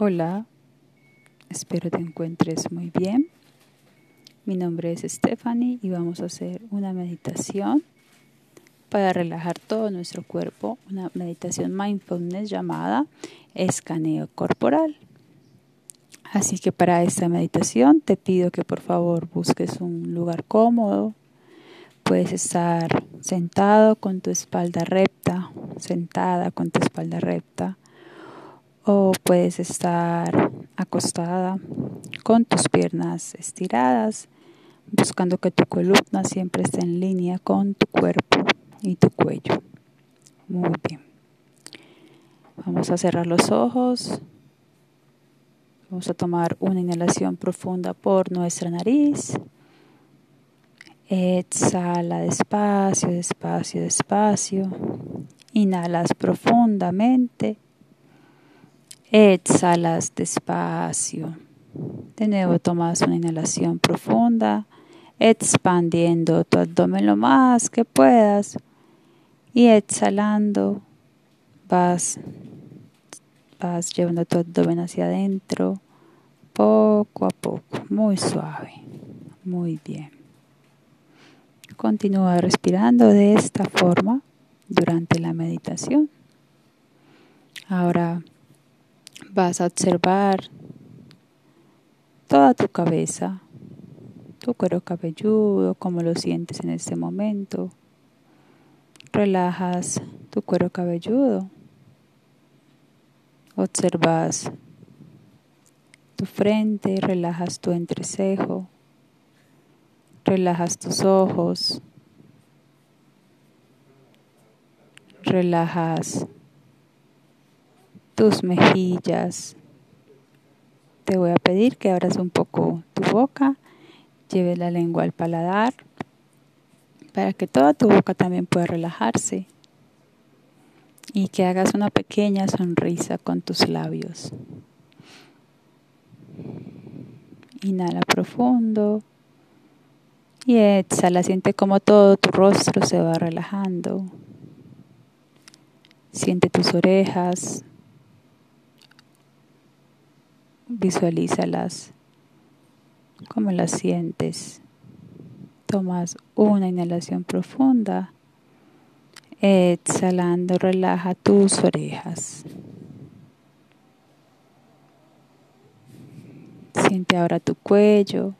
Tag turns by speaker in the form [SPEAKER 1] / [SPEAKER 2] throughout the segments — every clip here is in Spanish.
[SPEAKER 1] Hola, espero te encuentres muy bien. Mi nombre es Stephanie y vamos a hacer una meditación para relajar todo nuestro cuerpo, una meditación mindfulness llamada escaneo corporal. Así que para esta meditación te pido que por favor busques un lugar cómodo. Puedes estar sentado con tu espalda recta, sentada con tu espalda recta o puedes estar acostada con tus piernas estiradas, buscando que tu columna siempre esté en línea con tu cuerpo y tu cuello. Muy bien. Vamos a cerrar los ojos. Vamos a tomar una inhalación profunda por nuestra nariz. Exhala despacio, despacio, despacio. Inhalas profundamente. Exhalas despacio. De nuevo tomas una inhalación profunda, expandiendo tu abdomen lo más que puedas y exhalando vas, vas llevando tu abdomen hacia adentro poco a poco, muy suave, muy bien. Continúa respirando de esta forma durante la meditación. Ahora vas a observar toda tu cabeza, tu cuero cabelludo, cómo lo sientes en este momento. Relajas tu cuero cabelludo. Observas tu frente, relajas tu entrecejo, relajas tus ojos, relajas tus mejillas. Te voy a pedir que abras un poco tu boca, lleves la lengua al paladar para que toda tu boca también pueda relajarse y que hagas una pequeña sonrisa con tus labios. Inhala profundo y exhala, siente como todo tu rostro se va relajando. Siente tus orejas, Visualízalas. ¿Cómo las sientes? Tomas una inhalación profunda. Exhalando, relaja tus orejas. Siente ahora tu cuello.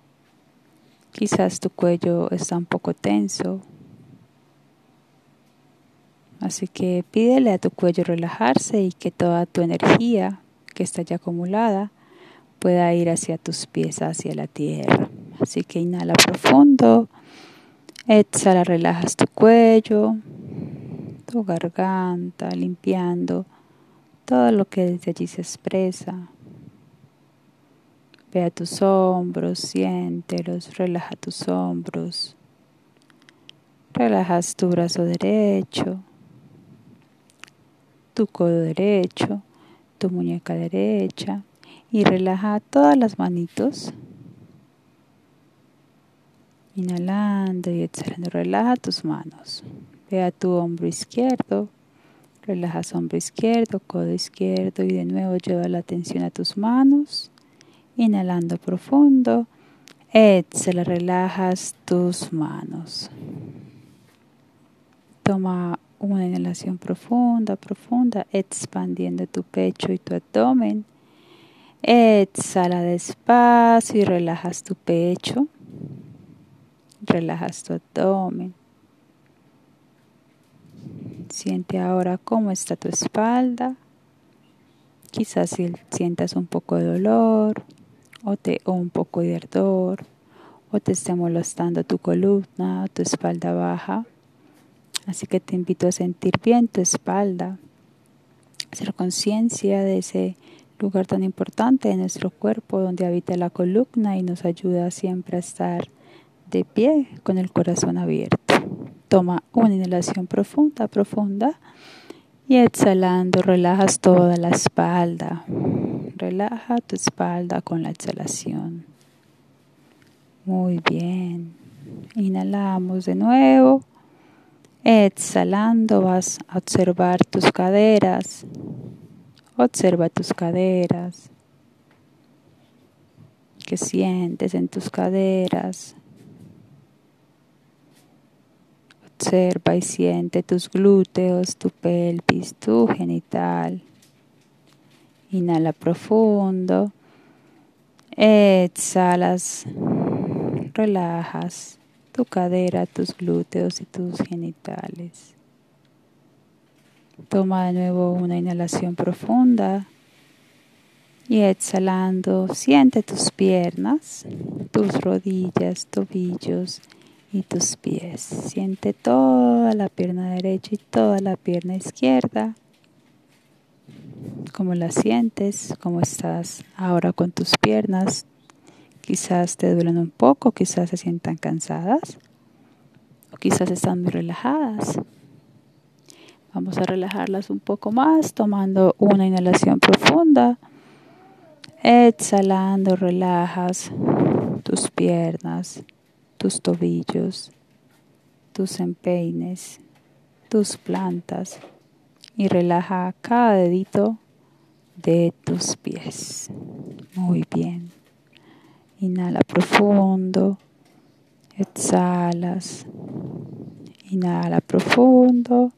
[SPEAKER 1] Quizás tu cuello está un poco tenso. Así que pídele a tu cuello relajarse y que toda tu energía que está ya acumulada pueda ir hacia tus pies, hacia la tierra. Así que inhala profundo, exhala, relajas tu cuello, tu garganta, limpiando todo lo que desde allí se expresa. Ve a tus hombros, siéntelos, relaja tus hombros. Relajas tu brazo derecho, tu codo derecho, tu muñeca derecha, y relaja todas las manitos. Inhalando y exhalando, relaja tus manos. Ve a tu hombro izquierdo, relajas hombro izquierdo, codo izquierdo y de nuevo lleva la atención a tus manos. Inhalando profundo, exhala, relajas tus manos. Toma una inhalación profunda, profunda, expandiendo tu pecho y tu abdomen. Exhala despacio y relajas tu pecho. Relajas tu abdomen. Siente ahora cómo está tu espalda. Quizás sientas un poco de dolor o, te, o un poco de ardor o te esté molestando tu columna tu espalda baja. Así que te invito a sentir bien tu espalda, hacer conciencia de ese lugar tan importante en nuestro cuerpo donde habita la columna y nos ayuda siempre a estar de pie con el corazón abierto. Toma una inhalación profunda, profunda y exhalando relajas toda la espalda. Relaja tu espalda con la exhalación. Muy bien. Inhalamos de nuevo. Exhalando vas a observar tus caderas, Observa tus caderas, que sientes en tus caderas. Observa y siente tus glúteos, tu pelvis, tu genital. Inhala profundo. Exhalas. Relajas tu cadera, tus glúteos y tus genitales. Toma de nuevo una inhalación profunda y exhalando siente tus piernas, tus rodillas, tobillos y tus pies. Siente toda la pierna derecha y toda la pierna izquierda. ¿Cómo la sientes? ¿Cómo estás ahora con tus piernas? Quizás te duelen un poco, quizás se sientan cansadas o quizás están muy relajadas. Vamos a relajarlas un poco más tomando una inhalación profunda. Exhalando relajas tus piernas, tus tobillos, tus empeines, tus plantas y relaja cada dedito de tus pies. Muy bien. Inhala profundo. Exhalas. Inhala profundo.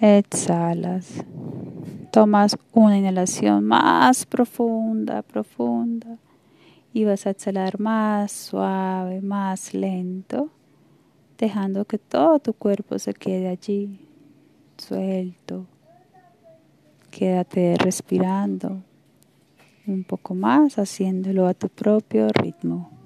[SPEAKER 1] Exhalas. Tomas una inhalación más profunda, profunda. Y vas a exhalar más suave, más lento, dejando que todo tu cuerpo se quede allí, suelto. Quédate respirando un poco más, haciéndolo a tu propio ritmo.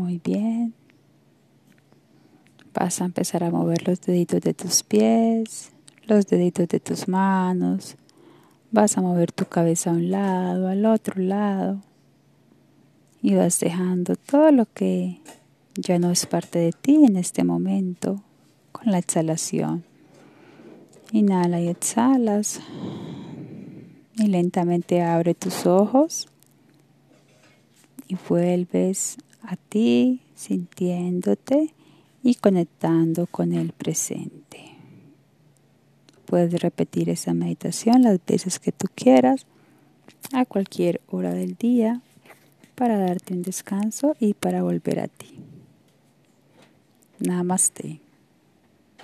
[SPEAKER 1] Muy bien. Vas a empezar a mover los deditos de tus pies, los deditos de tus manos. Vas a mover tu cabeza a un lado, al otro lado. Y vas dejando todo lo que ya no es parte de ti en este momento con la exhalación. Inhala y exhalas. Y lentamente abre tus ojos y vuelves a ti, sintiéndote y conectando con el presente. Puedes repetir esa meditación las veces que tú quieras, a cualquier hora del día, para darte un descanso y para volver a ti. Namaste.